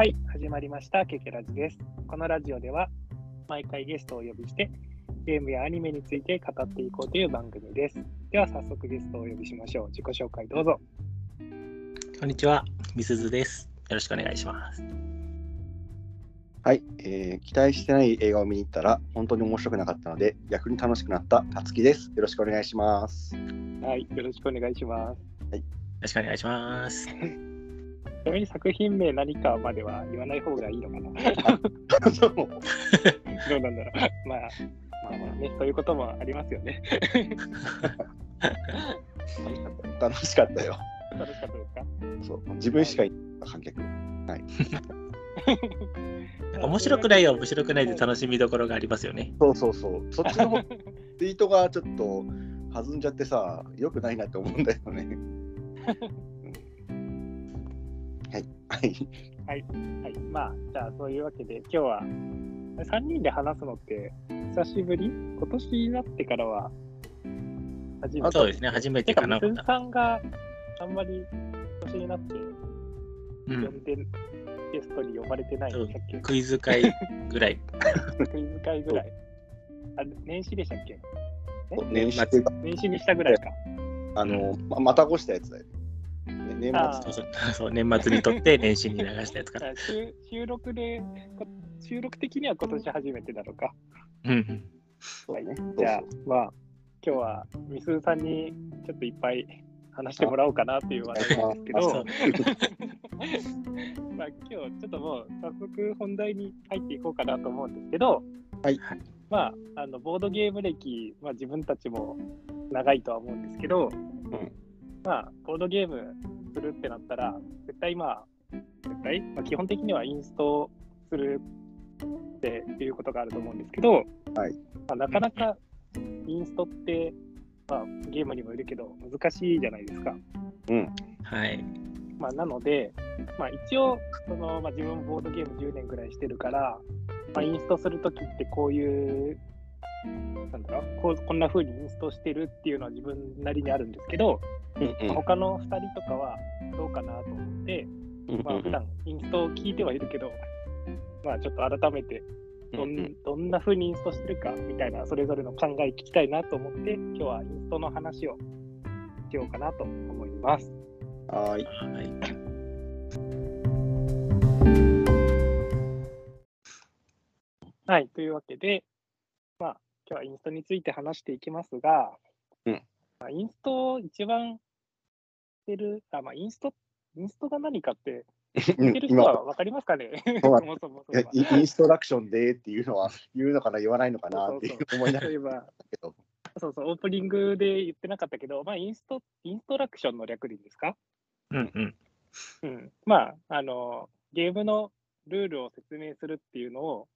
はい、始まりました、ケケラジです。このラジオでは、毎回ゲストをお呼びして、ゲームやアニメについて語っていこうという番組です。では、早速ゲストをお呼びしましょう。自己紹介どうぞ。こんにちは、みすずです。よろしくお願いします。はい、えー期待してない映画を見に行ったら本当に面白くなかったので逆に楽しくなったたつきです。よろしくお願いします。はい、よろしくお願いします。よろしくお願いします。ちなみに作品名何かまでは言わない方がいいのかな そうどうなんだろう。まあ、まあまあね、そういうこともありますよね。楽しかったよ。楽しかったですか？そう自分しかいない観客。面白くないよ、面白くないで楽しみどころがありますよね。そうそうそう。そっちの方ツイートがちょっと弾んじゃってさ、良くないなって思うんだよね。うんはい。はい。はい、まあ、じゃあそういうわけで、今日は3人で話すのって久しぶり？今年になってからは初めて。そうですね、初めてか、てかな。みすずさんがあんまり今年になってうん、呼んで、ゲストに呼ばれてないんでしたっけクイズ会ぐらい。クイズ会ぐらい。あ年始でしたっけ？年始年始にしたぐらいか。あの、ままた越したやつだよ。ね年あ末 そう年末にとって年始に流したやつか 収収録で、こ収録的には今年初めてなのか。うんうん、そうね。じゃあ、まあ、今日はみすずさんにちょっといっぱい話してもらおうかなっていう話題なんですけど、まあ今日ちょっともう早速本題に入っていこうかなと思うんですけど、はい。まあ、あのボードゲーム歴、まあ、自分たちも長いとは思うんですけど、まあ、ボードゲームするってなったら、絶対まあ、絶対、まあ、基本的にはインストするっていうことがあると思うんですけど、はいまあ、なかなかインストって、まあ、ゲームにもいるけど難しいじゃないですか。うん。はい。まあ、なので、まあ、一応その、まあ、自分もボードゲーム10年ぐらいしてるから、まあ、インストするときってこういう、なんだろうこうこんな風にインストしてるっていうのは自分なりにあるんですけど、うんまあ他の2人とかはどうかなと思って、うんまあ普段インストを聞いてはいるけど、まあちょっと改めてどん,、うんどんな風にインストしてるかみたいなそれぞれの考え聞きたいなと思って今日はインストの話をしようかなと思います。はーい。はい。はい、というわけで、まあ今日はインストについて話していきますが、うんまあ、インストを一番してる、あまあ、インスト、インストが何かって聞いてる人今は分かりますかね？そうそだもそもイインストラクションでっていうのは言うのかな言わないのかなっていう思いながら。そうそう、オープニングで言ってなかったけど、まあ、インスト、インストラクションの略でいいんですか？うんうん。うん。まあ、あの、ゲームのルールを説明するっていうのを、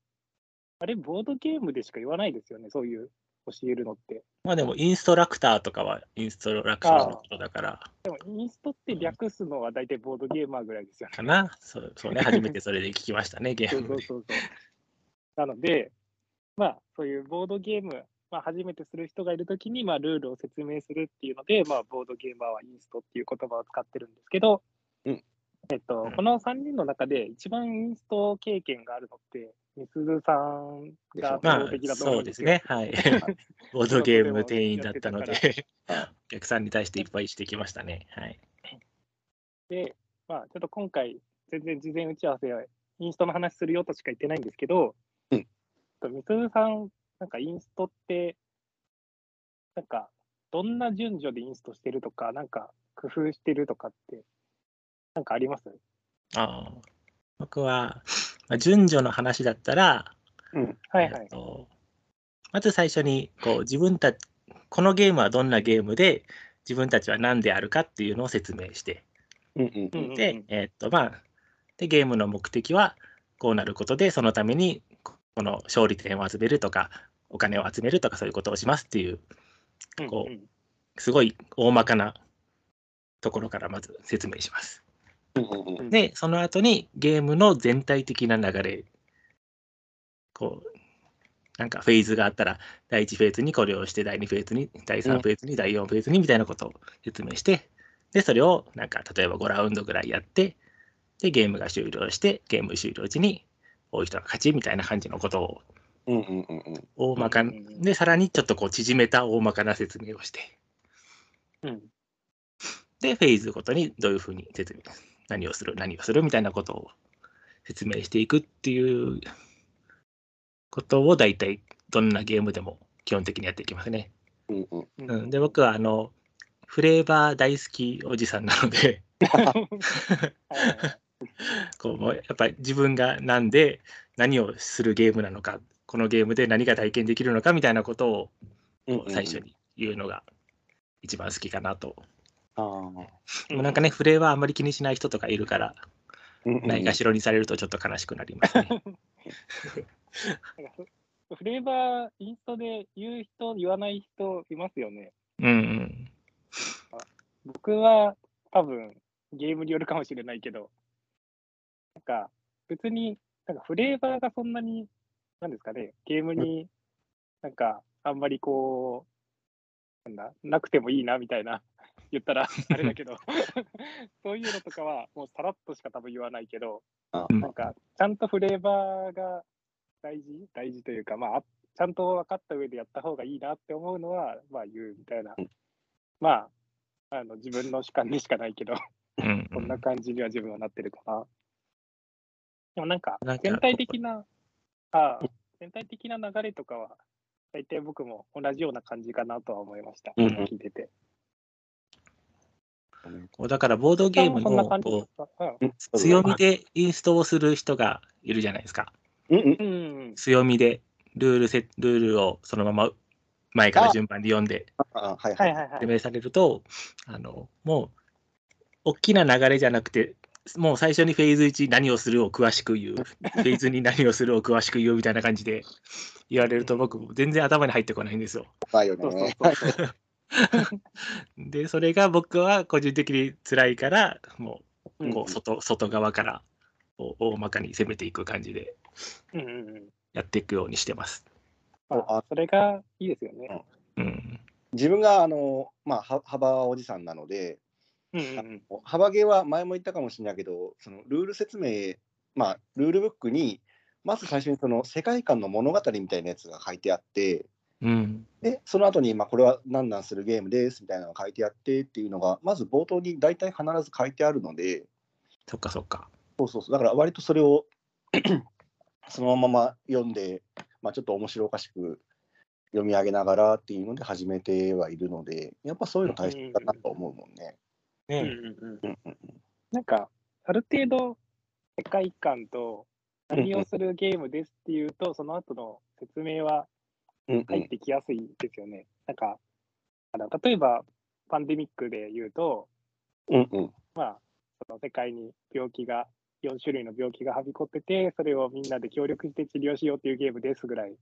あれ、ボードゲームでしか言わないですよね、そういう教えるのって。まあでも、インストラクターとかはインストラクションのことだから、でも、インストって略すのは大体ボードゲーマーぐらいですよね。かな。そうそうね、初めてそれで聞きましたね、ゲームで。そうそうそう。なので、まあ、そういうボードゲーム、まあ、初めてする人がいるときに、まあ、ルールを説明するっていうので、まあ、ボードゲーマーはインストっていう言葉を使ってるんですけど、うんえっとうん、この3人の中で一番インスト経験があるのって、みすずさんがまあ圧倒的だ、と思そううんでよ。ですすね。はい。ボードゲーム店員だったのでお客さんに対していっぱいしてきましたね。はい。で、まあ、ちょっと今回、全然事前打ち合わせは、インストの話するよとしか言ってないんですけど、うんとみすずさん、なんかインストって、なんか、どんな順序でインストしてるとか、なんか工夫してるとかって、なんかあります？ああ僕は、まあ、順序の話だったら、うん。はいはいえっ。とまず最初にこう自分たちこのゲームはどんなゲームで自分たちは何であるかっていうのを説明してうんで,、えっとまあ、でゲームの目的はこうなることでそのためにここの勝利点を集めるとかお金を集めるとかそういうことをしますっていうこうすごい大まかなところからまず説明します。で、その後にゲームの全体的な流れ、こう、なんかフェーズがあったら、第1フェーズにこれをして、第2フェーズに、第3フェーズに、第4フェーズにみたいなことを説明して、で、それをなんか例えば5ラウンドぐらいやって、で、ゲームが終了して、ゲーム終了時に多い人が勝ちみたいな感じのことをうんうんうんうん。大まかで、さらにちょっとこう縮めた大まかな説明をして、うん。で、フェーズごとにどういうふうに説明、何をする、何をするみたいなことを説明していくっていうことを大体どんなゲームでも基本的にやっていきますね。うんうん。うんうん、で、僕はあの、フレーバー大好きおじさんなので、こうもうやっぱり自分が何で何をするゲームなのか、このゲームで何が体験できるのかみたいなことを最初。に言うのが一番好きかなと。あもなんかね、フレーバーあんまり気にしない人とかいるから、ないがしろにされるとちょっと悲しくなりますね。フレーバー、インストで言う人、言わない人いますよね。うんうん。僕は多分ゲームによるかもしれないけど、なんか別になんかフレーバーがそんなに、なんですかね、ゲームになんかあんまりこう、なんだ、なくてもいいなみたいな言ったら あれだけど、そういうのとかはもうさらっとしか多分言わないけど、うんなんかちゃんとフレーバーが大事？大事というか、まあ、あちゃんと分かった上でやった方がいいなって思うのは、まあ言うみたいなうん。まあ、あの自分の主観でしかないけど、うんこんな感じには自分はなってるかな。でもなんか全体的な、あ全体的な流れとかは、大体僕も同じような感じかなとは思いました。うんうん聞いてて。こうだからボードゲームの強みでインストをする人がいるじゃないですか。強みでルールせルールをそのまま前から順番で読んであはいはい。はいはいはい説。明されると、あのもう大きな流れじゃなくて、もう最初にフェーズ1何をするを詳しく言う、フェーズ2何をするを詳しく言うみたいな感じで言われると、僕、全然頭に入ってこないんですよ。で、それが僕は個人的に辛いから、もううんこう外外側から大まかに攻めていく感じでうんうんうん。やっていくようにしてます。まああそれがいいですよね。うん、自分があの、まあ、は幅おじさんなので、うんうんうん。幅ゲーは前も言ったかもしれないけど、そのルール説明、まあ、ルールブックに、まず最初にその世界観の物語みたいなやつが書いてあって、うん、で、その後に、まあ、これは何々するゲームですみたいなのが書いてあってっていうのが、まず冒頭に大体必ず書いてあるので、そっかそっか。そうそうそう、だから割とそれを そのまま読んで、まあ、ちょっと面白おかしく読み上げながらっていうので始めてはいるので、やっぱそういうの大切だなと思うもんね。うんうん。うん。うんうんうん。なんか、ある程度、世界観と何をするゲームですっていうと、その後の説明は入ってきやすいですよね。なんか、あの例えば、パンデミックで言うと、うんうん。まあ、その世界に病気が、4種類の病気がはびこってて、それをみんなで協力して治療しようっていうゲームですぐらい、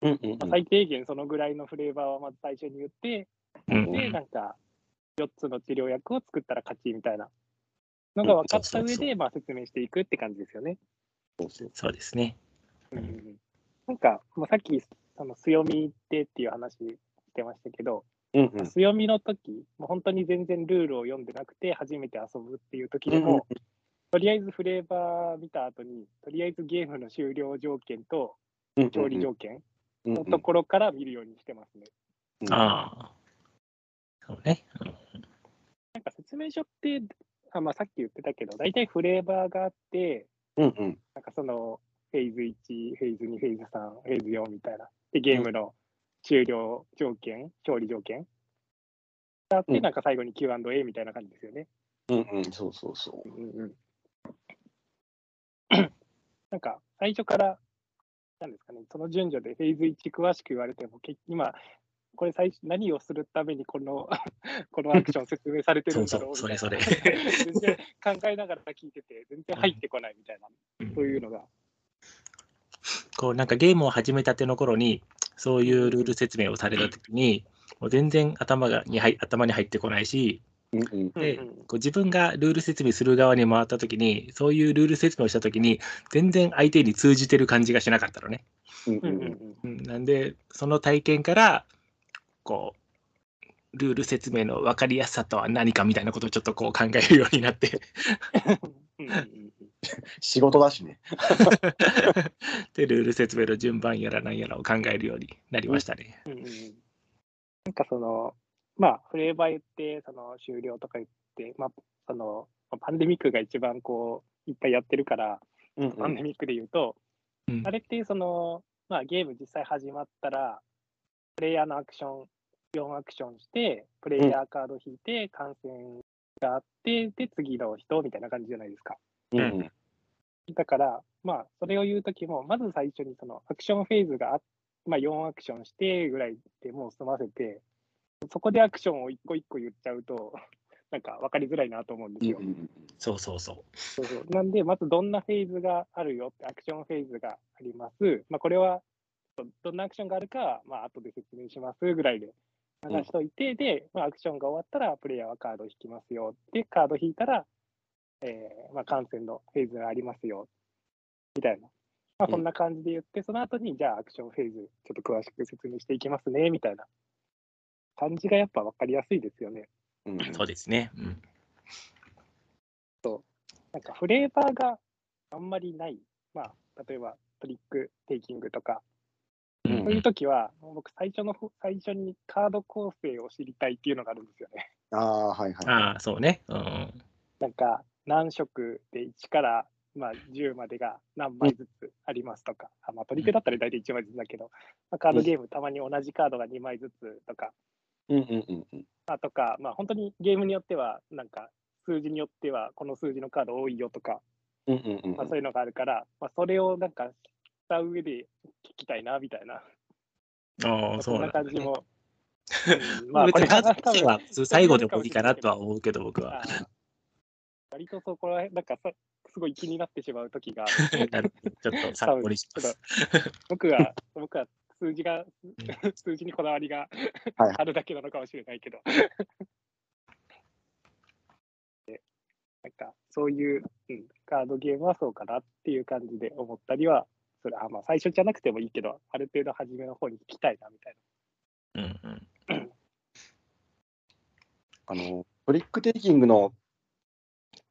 うんうんまあ、最低限そのぐらいのフレーバーはまず最初に言って、うんで、なんか、4つの治療薬を作ったら勝ちみたいな。のが分かった上で、まあ説明していくって感じですよね。そうそう。そうですね。うんうんうん。なんか、まあ、さっき、その強みってっていう話してましたけど、うんうん強みの時、もう本当に全然ルールを読んでなくて、初めて遊ぶっていう時でも、とりあえずフレーバー見た後に、とりあえずゲームの終了条件とうん調理条件うんのところから見るようにしてますね。うんああ。そうね。なんか説明書って、あまあ、さっき言ってたけど、大体フレーバーがあって、うんうんなんかそのフェーズ1、フェーズ2、フェーズ3、フェーズ4みたいな。で、ゲームの終了条件、勝利条件。があって、うん。なんか最後に Q&A みたいな感じですよね。うんうんそうそうそう。んうん なんか最初から、なんですかね、その順序でフェーズ1詳しく言われても、け今、これ最初何をするためにこの このアクション説明されてるんだろう そうみたいな。そうそれ。全然考えながら聞いてて、全然入ってこないみたいな、うん。そういうのが。こうなんかゲームを始めたての頃に、そういうルール説明をされたときに、もう全然頭がに入頭に入ってこないし、でこう自分がルール説明する側に回ったときに、そういうルール説明をしたときに、全然相手に通じてる感じがしなかったのね。なんで、その体験から、こう、ルール説明の分かりやすさとは何かみたいなことをちょっとこう考えるようになって、仕事だしね。で、ルール説明の順番やらなんやらを考えるようになりましたね。うんうん、なんかその、まあ、フレーバー言って、その終了とか言って、まあ、その、パンデミックが一番こう、いっぱいやってるから、うんうん、パンデミックで言うと、うん、あれってその、まあ、ゲーム実際始まったら、プレイヤーのアクション、4アクションして、プレイヤーカード引いて、観戦があって、で、次の人みたいな感じじゃないですか。うん、だから、まあ、それを言うときも、まず最初にそのアクションフェーズがあ、まあ、4アクションしてぐらいでもう済ませて、そこでアクションを一個一個言っちゃうと、なんか分かりづらいなと思うんですよ。そうそうそう。そうそうなんで、まずどんなフェーズがあるよって、アクションフェーズがあります。まあ、これは、どんなアクションがあるか、まあ後で説明しますぐらいで流しといて、うん、で、まあ、アクションが終わったら、プレイヤーはカードを引きますよ。で、カード引いたら、えーまあ、感染のフェーズがありますよ。みたいな。まあ、こんな感じで言って、うん、その後に、じゃあアクションフェーズ、ちょっと詳しく説明していきますね、みたいな感じがやっぱ分かりやすいですよね。うん、そうですね。うん。そう。なんかフレーバーがあんまりない。まあ、例えばトリックテイキングとか、うん、そういう時は、僕最初の、最初にカード構成を知りたいっていうのがあるんですよね。ああ、はいはい。ああ、そうね。うん。なんか、何色で1からまあ、10までが何枚ずつありますとか、あまあ、取り手だったら大体1枚ずつだけど、まあ、カードゲームたまに同じカードが2枚ずつとか、うんうんうんうん、あとか、まあ、本当にゲームによっては、なんか数字によってはこの数字のカード多いよとか、うんうんうんまあ、そういうのがあるから、まあ、それをなんかした上で聞きたいなみたいな。ああ、そんな感じも。うん、まあ、これは最後でもいいかなとは思うけど、僕は。割とそこら辺、なんかさ、すごい気になってしまう時が ちょっと参考にします。僕は、僕は数字が、数字にこだわりがあるだけなのかもしれないけど。なんか、そういう、うん、カードゲームはそうかなっていう感じで思ったりは、それはまあ最初じゃなくてもいいけど、ある程度初めの方に聞きたいなみたいな。うんうん、あのトリックテイキングの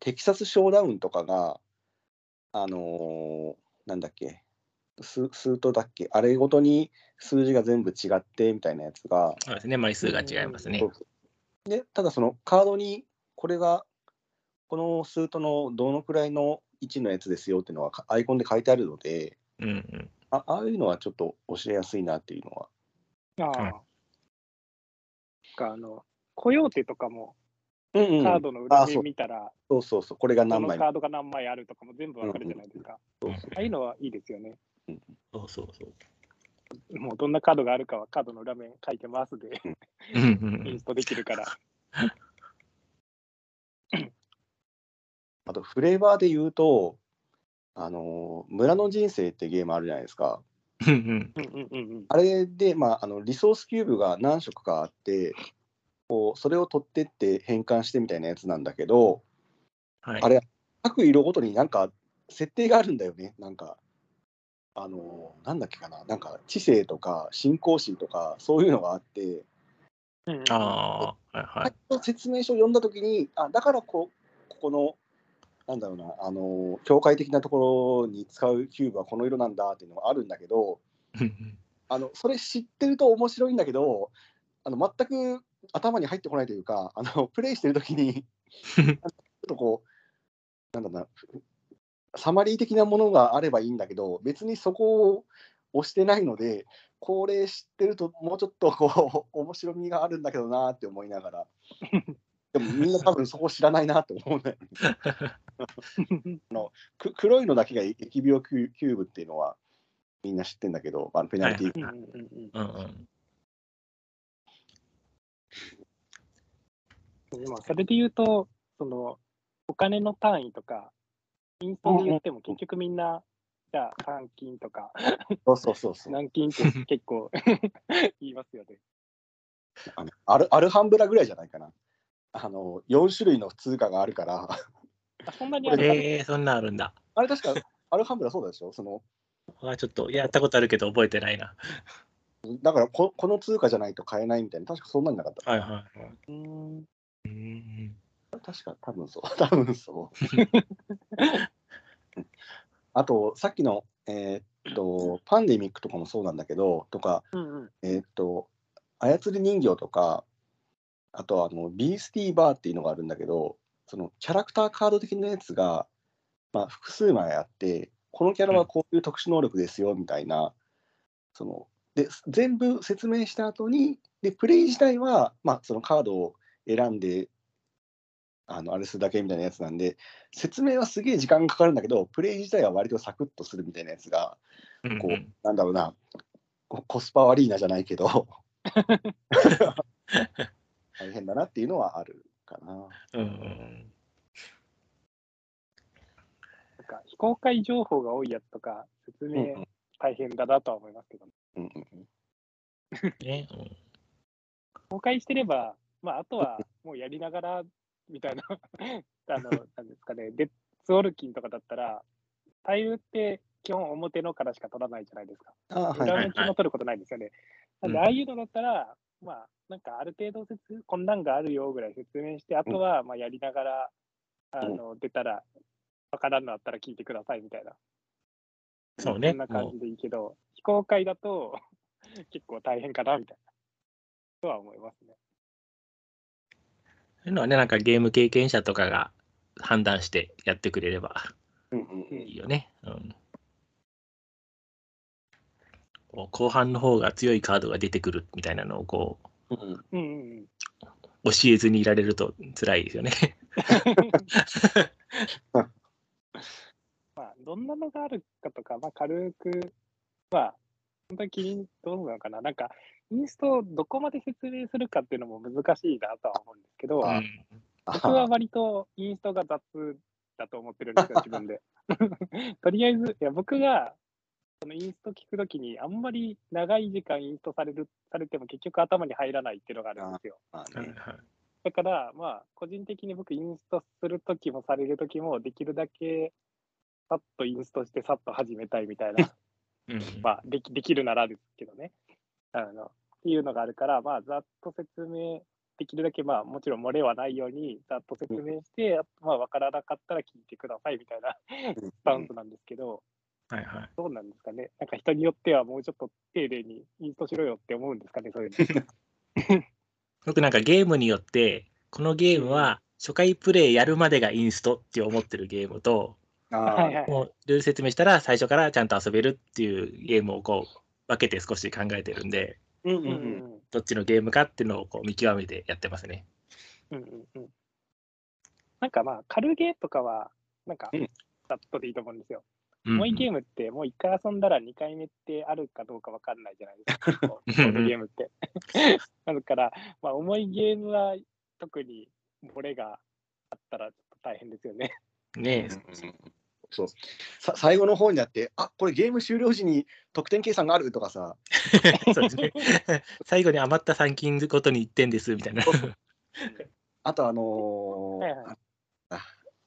テキサスショーダウンとかが、あのー、なんだっけ、ススートだっけ、あれごとに数字が全部違ってみたいなやつが。そうですね、枚数が違いますね。で、ただそのカードに、これが、このスートのどのくらいの位置のやつですよっていうのはアイコンで書いてあるので、うんうん、あああいうのはちょっと教えやすいなっていうのは。ああ。うん、あの、コヨーテとかもうんうん、カードの裏面見たら、そうそうそう、これが何枚。カードが何枚あるとかも全部わかるじゃないですか。うんうん、ああいうのはいいですよね。うん、そうそうそう。もうどんなカードがあるかはカードの裏面書いてますで、インストできるから。あと、フレーバーで言うと、あの村の人生ってゲームあるじゃないですか。あれで、まあ、あのリソースキューブが何色かあって、こうそれを取ってって変換してみたいなやつなんだけど、はい、あれ各色ごとになんか設定があるんだよね。なんかあのなんだっけかな。なんか知性とか信仰心とかそういうのがあって、うん、あはいはい、説明書を読んだ時にあだからこここのなんだろうなあの教会的なところに使うキューブはこの色なんだっていうのがあるんだけどあのそれ知ってると面白いんだけどあの全く頭に入ってこないというか、あの プレイしてるときに ちょっとこう、なんだろうな、サマリー的なものがあればいいんだけど、別にそこを押してないので、これ知ってると、もうちょっとこう 面白みがあるんだけどなって思いながら、でもみんな多分そこ知らないなと思うんだよね。のく黒いのだけが疫病キューブっていうのはみんな知ってんだけど、あのペナルティー。まあ、それで言うと、その、お金の単位とか、インストで言っても結局みんな、じゃあ、換金とか、そうそうそうそう。軟金って結構 言いますよね。あのアルアルハンブラぐらいじゃないかな。あの、4種類の通貨があるから。あそんなにあるえー、そんなあるんだ。あれ確か、アルハンブラそうでしょ？その。あちょっとやったことあるけど覚えてないな。だからこ、この通貨じゃないと買えないみたいな、確かそんなんなかった。はいはいはい。うん確か、多分そう。多分そう。あと、さっきの、えーっと、パンデミックとかもそうなんだけど、とか、うんうん。えーっと、操り人形とか、あとはあのビースティーバーっていうのがあるんだけど、そのキャラクターカード的なやつが、まあ、複数枚あって、このキャラはこういう特殊能力ですよみたいな、そので全部説明した後にで、プレイ自体は、まあ、そのカードを選んで、あのあれするだけみたいなやつなんで、説明はすげえ時間かかるんだけど、プレイ自体は割とサクッとするみたいなやつが、こう、うんうん。なんだろうな、こコスパアリーナじゃないけど、大変だなっていうのはあるかな。うんうんなんか非公開情報が多いやつとか、説うん明大変だなとは思いますけど、うんうんうん。ねうん。公開してれば、まあ、あとはもうやりながらみたいな、あの、なんですかね、デッツオルキンとかだったら、タイルって基本表のからしか取らないじゃないですか。あはい裏はい向きも取ることないですよね。なんで、うんああいうのだったら、まあ、なんかある程度説、こんなんがあるよぐらい説明して、あとはまあやりながら、あの出たら、わからんのあったら聞いてくださいみたいな。そうねそんな感じでいいけど、非公開だと 結構大変かなみたいな。とは思いますね。そういうのはね、なんかゲーム経験者とかが判断してやってくれればいいよね。うん、後半の方が強いカードが出てくるみたいなのをこううん。教えずにいられると辛いですよね。まあ、どんなのがあるかとか、まあ、軽く、まあ、本当に気に、どうなのかな。なんか、インストをどこまで説明するかっていうのも難しいなとは思うんですけど、あうん僕は割とインストが雑だと思ってるんですよ、自分で。とりあえず、いや僕がそのインスト聞くときに、あんまり長い時間インストされるされても結局頭に入らないっていうのがあるんですよ。だから、まあ、個人的に僕、インストするときもされるときも、できるだけさっとインストして、さっと始めたいみたいな、う んまあでき、できるならですけどね。あのっていうのがあるから、まあ、ざっと説明、できるだけ、まあ、もちろん漏れはないように、ざっと説明して、まあ、わからなかったら聞いてくださいみたいなスタンスなんですけど、はいはいどうなんですかね？なんか人によってはもうちょっと丁寧にインストしろよって思うんですかね、そういうの。僕なんかゲームによって、このゲームは初回プレイやるまでがインストって思ってるゲームと、あ。もうルール説明したら最初からちゃんと遊べるっていうゲームをこう分けて少し考えてるんで、うんううんんううんんどっちのゲームかっていうのをこう見極めてやってますね。うんうんうんなんかまあ、軽ゲーとかは、なんかうん、ざっとでいいと思うんですよ。うん重いゲームって、もう一回遊んだら2回目ってあるかどうかわかんないじゃないですか、こうボードゲームって。だから、まあ、重いゲームは特に漏れがあったらちょっと大変ですよね。ねうんうんうんそうさ最後の方になって、あこれゲーム終了時に得点計算があるとかさ、え そうですね。最後に余った参金ごとに1点ですみたいな。あとあのーはいはいあ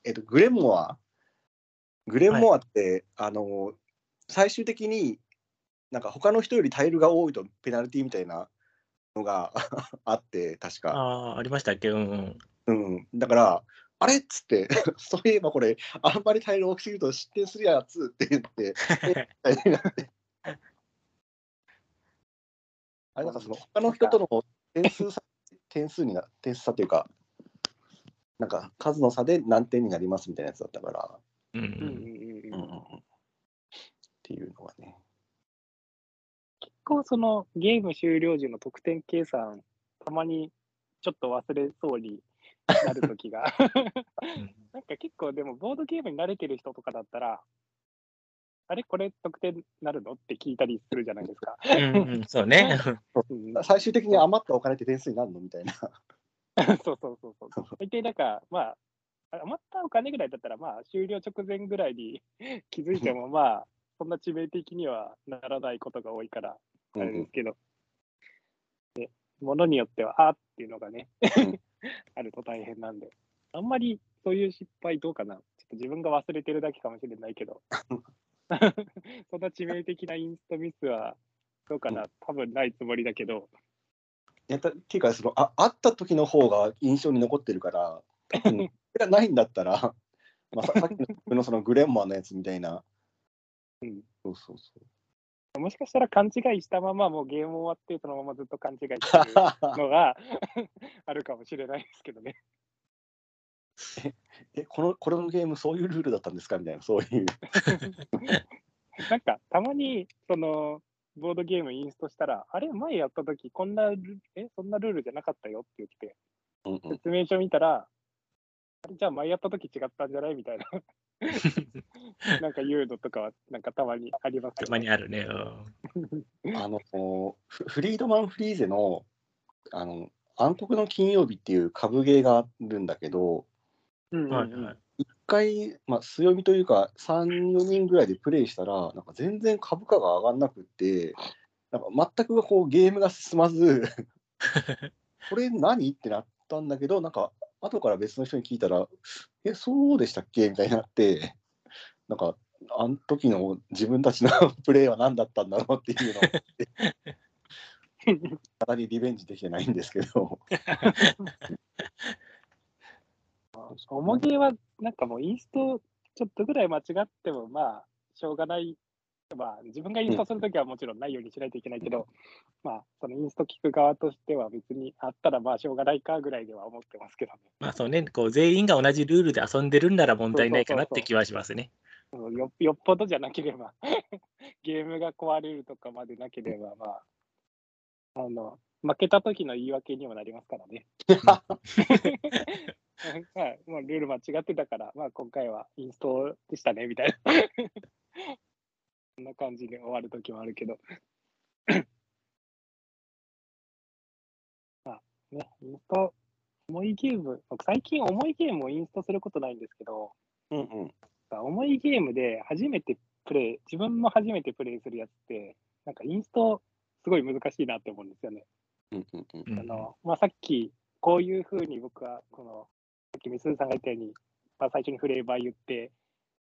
えっと、グレンモア、グレンモアって、あのー最終的になんか他の人よりタイルが多いとペナルティみたいなのがあって、確か。ああ、ありましたっけ？うんうん。うん、だから、あれ？っつって、そういえばこれ、あんまりタイル大きすぎると失点するやつって言って、あれなんかその他の人との点数差、点数にな、点数差っていうか、なんか数の差で何点になりますみたいなやつだったから、うんううんうんんうんうん。うんうんうん。っていうのがね。結構そのゲーム終了時の得点計算、たまにちょっと忘れそうになるときが。なんか結構でもボードゲームに慣れてる人とかだったら、あれこれ得点なるのって聞いたりするじゃないですか。うんうんそうね。うん最終的に余ったお金って点数になるのみたいな。そうそうそうそう。大体なんか、まあ、余ったお金ぐらいだったら、まあ、終了直前ぐらいに 気づいても、まあ、そんな致命的にはならないことが多いから、あれですけど、で物によっては、あーっていうのがねうん、あると大変なんで、あんまりそういう失敗どうかな。ちょっと自分が忘れてるだけかもしれないけど、そんな致命的なインストミスはどうかな。多分ないつもりだけど、やったっていうかそのあ、会った時の方が印象に残ってるから、多分それがないんだったら、まあ、ささっきのそのグレンマーのやつみたいな、うん。そうそうそう。もしかしたら勘違いしたまま、もうゲーム終わって、そのままずっと勘違いしてるのが あるかもしれないですけどね。え、この、これのゲームそういうルールだったんですかみたいな、そういう。なんか、たまに、その、ボードゲームインストしたら、あれ、前やったとき、こんなル、え、そんなルールじゃなかったよって言って、説明書見たら、あれ、じゃあ前やったとき違ったんじゃない？みたいな。なんか言うのとかは、なんかたまにありますよたまにあるね。うん あの、フフリードマン・フリーゼの、あの、暗黒の金曜日っていう株ゲーがあるんだけど、うんうんはいはい。一回、まあ、強読みというか、3、4人ぐらいでプレイしたら、なんか全然株価が上がんなくって、なんか全くこうゲームが進まず、これ何？ってなったんだけど、なんか後から別の人に聞いたら、え、そうでしたっけ？みたいになって、なんか、あの時の自分たちの プレイは何だったんだろうっていうのを、まだにリベンジできてないんですけど、おもげは、なんかもうインストちょっとぐらい間違っても、まあ、しょうがない。まあ、自分がインストするときはもちろんないようにしないといけないけど、まあ、そのインスト聞く側としては別にあったらまあしょうがないかぐらいでは思ってますけどね。まあそうね、こう全員が同じルールで遊んでるんなら問題ないかなって気はしますね。うんよよっぽどじゃなければ、ゲームが壊れるとかまでなければ、まあ、あの、負けた時の言い訳にもなりますからね。はい、もうルール間違ってたから、まあ今回はインストでしたね、みたいな。そんな感じで終わる時もあるけど。まあね、インスト、重いゲーム、僕最近重いゲームをインストすることないんですけど、うんうん、重いゲームで初めてプレイ、自分も初めてプレイするやつって、なんかインストすごい難しいなって思うんですよね。うんうんうんうんあのまあ、さっき、こういうふうに僕は、この、さっきみすずさんが言ったように、まあ、最初にフレーバー言って、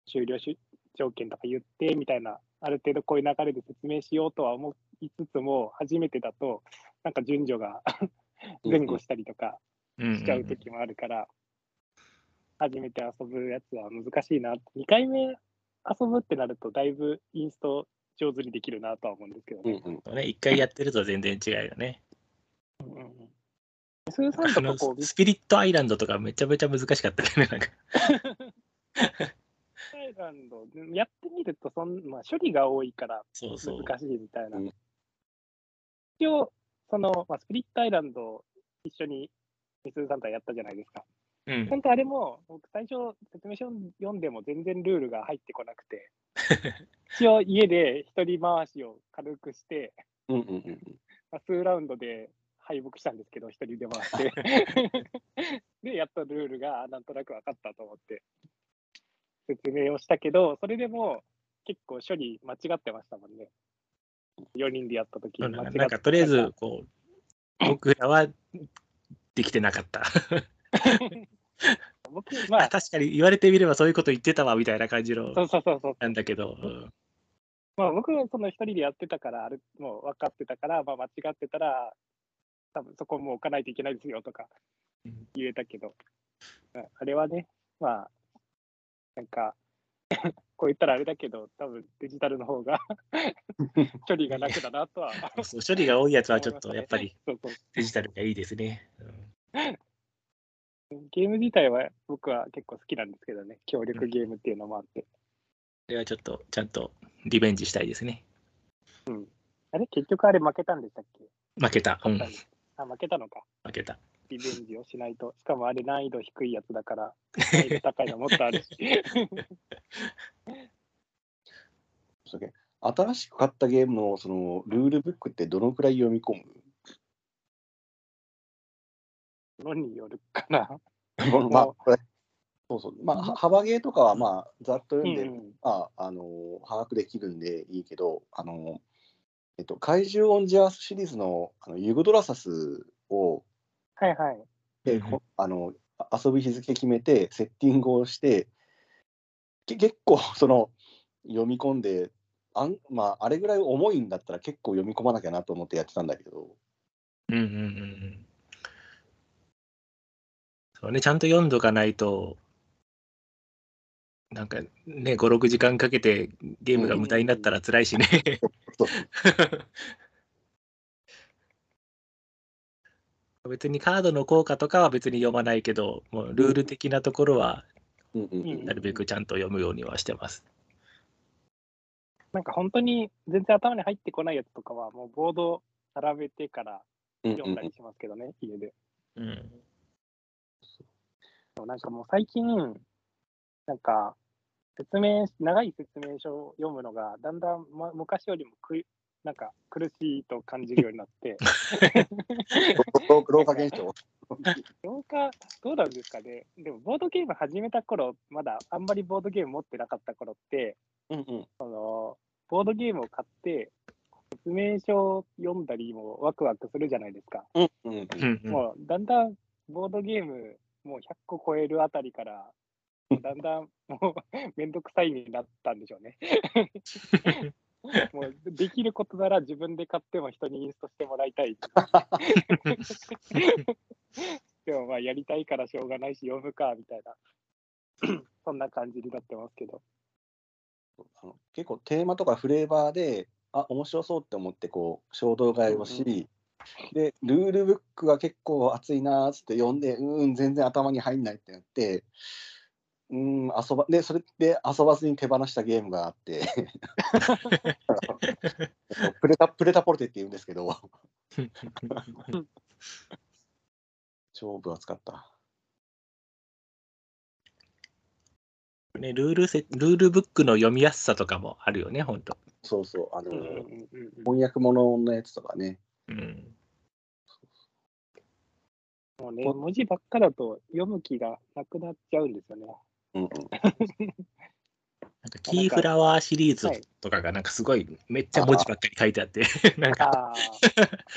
終了し条件とか言ってみたいな、ある程度こういう流れで説明しようとは思いつつも、初めてだと、なんか順序が 前後したりとかしちゃう時もあるから、初めて遊ぶやつは難しいな。2回目遊ぶってなると、だいぶインスト上手にできるなとは思うんですけどね。うんうんそうね、一回やってると全然違うよね。うんうんうんスーさんあのとかこう、スピリットアイランドとかめちゃめちゃ難しかったよね、なんか。アイランド、やってみるとそん、まあ、処理が多いからそうそう。難しいみたいな。うん一応、その、まあ、スピリットアイランド一緒にみすずさんとはやったじゃないですか。うん本当あれも、僕最初説明書読んでも全然ルールが入ってこなくて、一応家で一人回しを軽くして、うんうんうんまあ、数ラウンドで敗北したんですけど、一人で回して。で、やっとルールがなんとなく分かったと思って説明をしたけど、それでも結構処理間違ってましたもんね。4人でやったときなん間違っかなんかとりあえず、こう、僕らはできてなかった。僕、まあ、確かに言われてみればそういうこと言ってたわみたいな感じのそうそうそうそう。なんだけど、うんまあ、僕はその一人でやってたから、あれもう分かってたから、まあ、間違ってたら、多分そこもう置かないといけないですよとかうん言えたけど、うんあれはね、まあ、なんか、こう言ったらあれだけど、多分デジタルの方が 処理が楽だなとは。そう処理が多いやつはちょっとやっぱりデジタルがいいですね。うんゲーム自体は僕は結構好きなんですけどね、協力ゲームっていうのもあって。これはちょっとちゃんとリベンジしたいですね。あれ結局あれ負けたんでしたっけ、負けた。うん、あ、負けたのか。負けた。リベンジをしないと。しかもあれ難易度低いやつだから、難易度高いのもっとあるし。新しく買ったゲームのそのルールブックってどのくらい読み込む？のによるかな。まあ、これそうそう。まあ、は幅ゲーとかはまあ、ざっと読んで、うんうんまあ、あのー把握できるんでいいけど、あのーえっと、怪獣オンジャースシリーズのあのユグドラサスを、はいはい。でほあのあ遊び日付決めて、セッティングをして、け結構、その、読み込んで、あんまあ、あれぐらい重いんだったら結構読み込まなきゃなと思ってやってたんだけど、うんうんうんうん。そうね、ちゃんと読んどかないと、なんかね、5、6時間かけてゲームが無駄になったら辛いしね。別にカードの効果とかは別に読まないけど、もうルール的なところはなるべくちゃんと読むようにはしてます。なんか本当に全然頭に入ってこないやつとかは、もうボード並べてからうん読んだりしますけどね、家で。うん。なんかもう最近、なんか説明、長い説明書を読むのが、だんだん、ま、昔よりもくいなんか苦しいと感じるようになって、老老化現象？どうか、どうなんですかね。でも、ボードゲーム始めた頃、まだあんまりボードゲーム持ってなかった頃って、うんうん。そのボードゲームを買って、説明書を読んだりもワクワクするじゃないですか。うんうんうん。もうだんだんボードゲームもう100個超えるあたりから、だんだんもう めんどくさいになったんでしょうね。もうできることなら自分で買っても人にインストしてもらいたい。でもまあやりたいからしょうがないし読むかみたいな、そんな感じになってますけど。あの結構テーマとかフレーバーで、あ面白そうって思ってこう衝動買いをし、うんうでルールブックが結構熱いなーっつって読んでうん全然頭に入んないってなってうん遊ばでそれで遊ばずに手放したゲームがあって プレタプレタポルテって言うんですけど超分厚かった。ね、ルールせルールブックの読みやすさとかもあるよね、本当。そうそうあの、うん翻訳物のやつとかねうん。もうね、文字ばっかだと読む気がなくなっちゃうんですよね。うんうんなんかキーフラワーシリーズはいとかがなんかすごいめっちゃ文字ばっかり書いてあって、なんか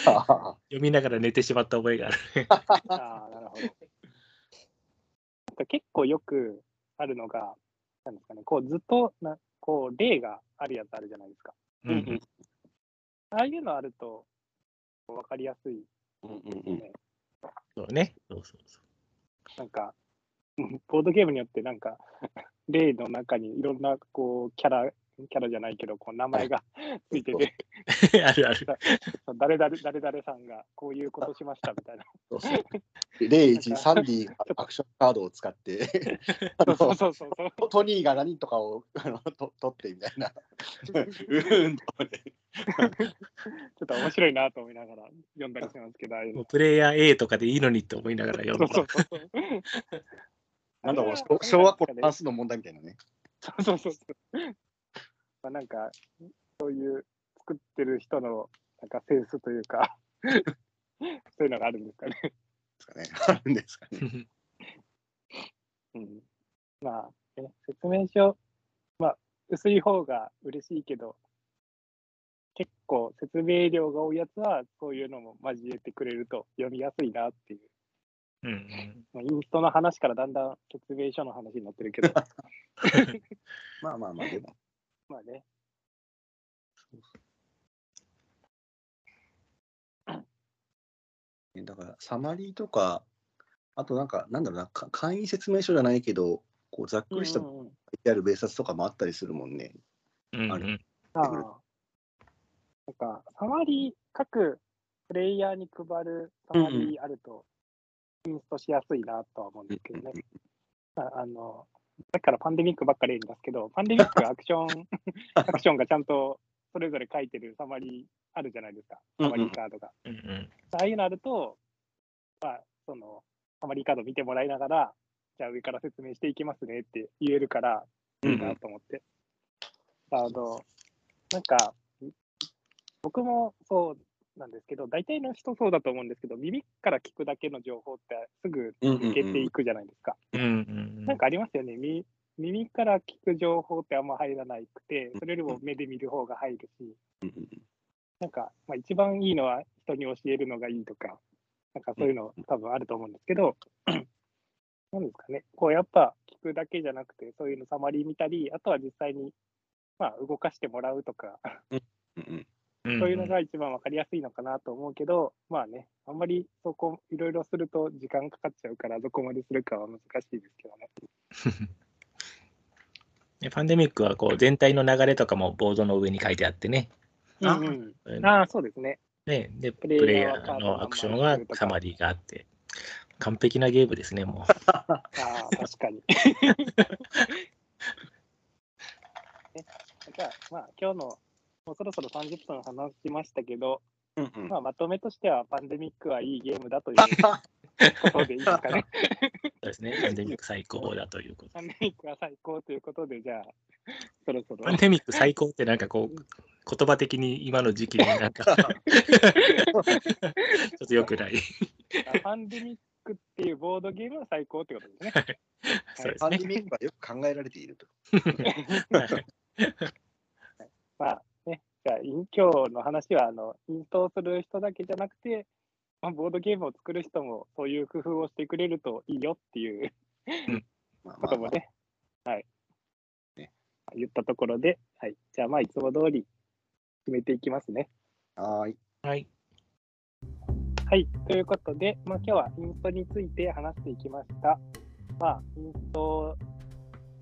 読みながら寝てしまった覚えがある。あ、なるほど。なんか結構よくあるのが、なんですかね、こうずっとな、こう例があるやつあるじゃないですか。うんうんああいうのあると、わかりやすい。うんうんうんそうね。そうそうそなんか、うん ボードゲームによってなんか、例の中にいろんなこうキャラ、キャラじゃないけど、こう名前がついてて、う。あるある。誰々、誰々さんがこういうことしましたみたいな。そうそう 例1、サンディアクションカードを使って、そうそうそうそう。トニーが何とかをあのと取ってみたいな。うーんちょっと面白いなと思いながら読んだりしますけど、ああいうのもうプレイヤー A とかでいいのにって思いながら読む。そうそうそうそう。なんだろう小小学校の算数の問題みたいなね。そ うそうそうそう。まあ、なんか、そういう作ってる人のなんかセンスというか、そういうのがあるんですかね。ですかね。あるんですかね。うん、まあ、ね、説明書、まあ、薄い方が嬉しいけど、結構説明量が多いやつは、そういうのも交えてくれると読みやすいなっていう。うんうんまあ、インストの話からだんだん説明書の話になってるけど、まあまあまあ、でも。まあね。だから、サマリーとか、あとなんか、なんだろうな、か簡易説明書じゃないけど、こうざっくりした書いてある米冊とかもあったりするもんね。うんうんあるああ。なんか、サマリー、各プレイヤーに配るサマリーあると、インストしやすいなとは思うんですけどね。ああの、さっきからパンデミックばっかり言うんですけど、パンデミックアクション、アクションがちゃんとそれぞれ書いてるサマリーあるじゃないですか、サマリーカードが。うんうんああいうのあると、まあ、その、サマリーカード見てもらいながら、じゃあ上から説明していきますねって言えるから、いいなと思って。あの、なんか、僕もそうなんですけど、大体の人そうだと思うんですけど、耳から聞くだけの情報ってすぐ抜けていくじゃないですか。なんかありますよね。み耳から聞く情報ってあんま入らなくて、それよりも目で見る方が入るし、なんか、まあ、一番いいのは人に教えるのがいいとか、なんかそういうの多分あると思うんですけど、なんですかね、こうやっぱ聞くだけじゃなくて、そういうのサマリー見たり、あとは実際に、まあ、動かしてもらうとか、そういうのが一番わかりやすいのかなと思うけど、まあね、あんまりそこ、いろいろすると時間かかっちゃうから、どこまでするかは難しいですけどね。ねパンデミックはこう全体の流れとかもボードの上に書いてあってね。うんうん、ああ、そうですね。ねで、ププレイヤーのアクションはサマリーがあって、完璧なゲームですね、もう。ああ、確かに。ねじゃあ、まあ、今日の、もうそろそろ30分話しましたけど、うんうんまあ、まとめとしては、パンデミックはいいゲームだということでいいですかね。そうですね、パンデミック最高だということ。パンデミックは最高ということで、じゃあ、そろそろパン。デミック最高ってなんかこう、言葉的に今の時期になんかちょっと良くない。あパンデミックっていうボードゲームは最高ってことですね。そうですねパンデ。ミックはよく考えられていると。まあね、じゃあ、イン今日の話はあの、インストする人だけじゃなくて、まあ、ボードゲームを作る人もそういう工夫をしてくれるといいよっていうまあまあまあこともね、はい。ね言ったところで、はい。じゃあ、まあ、いつも通り決めていきますね。はーい。はい。はい。ということで、まあ、今日はインストについて話していきました。まあ、インスト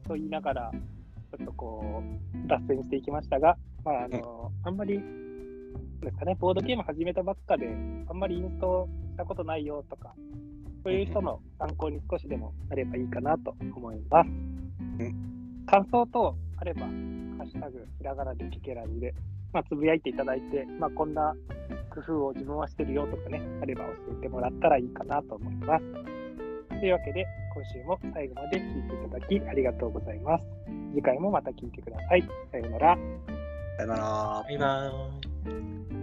と言いながら、ちょっとこう、脱線していきましたが、まあ、あの、あんまり、なんですかね、ボードゲーム始めたばっかで、あんまりインストしたことないよとか、そういう人の参考に少しでもなればいいかなと思います。感想等あれば、ハッシュタグ、ひらがなでケケラにで、まあ、つぶやいていただいて、まあ、こんな工夫を自分はしてるよとかね、あれば教えてもらったらいいかなと思います。というわけで、今週も最後まで聞いていただきありがとうございます。次回もまた聞いてください。さようなら。さよなら。バイバーイ。